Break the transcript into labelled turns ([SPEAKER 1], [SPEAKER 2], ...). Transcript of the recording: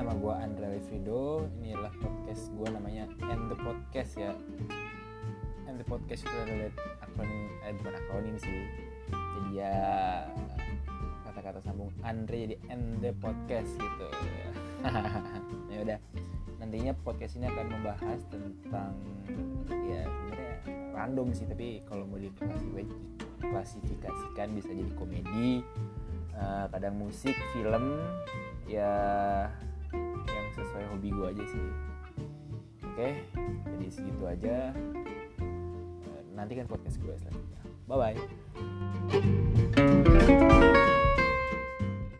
[SPEAKER 1] nama gue Andre Livido Inilah podcast gue namanya And The Podcast ya. And The Podcast itu adalah akronim, eh bukan akronim sih. Jadi ya kata-kata sambung Andre jadi And The Podcast gitu. Ya Ya udah nantinya podcast ini akan membahas tentang ya sebenarnya random sih tapi kalau mau diklasifikasikan bisa jadi komedi uh, kadang musik film ya aja sih. Oke jadi segitu aja. Uh, nantikan podcast gue selanjutnya. Bye bye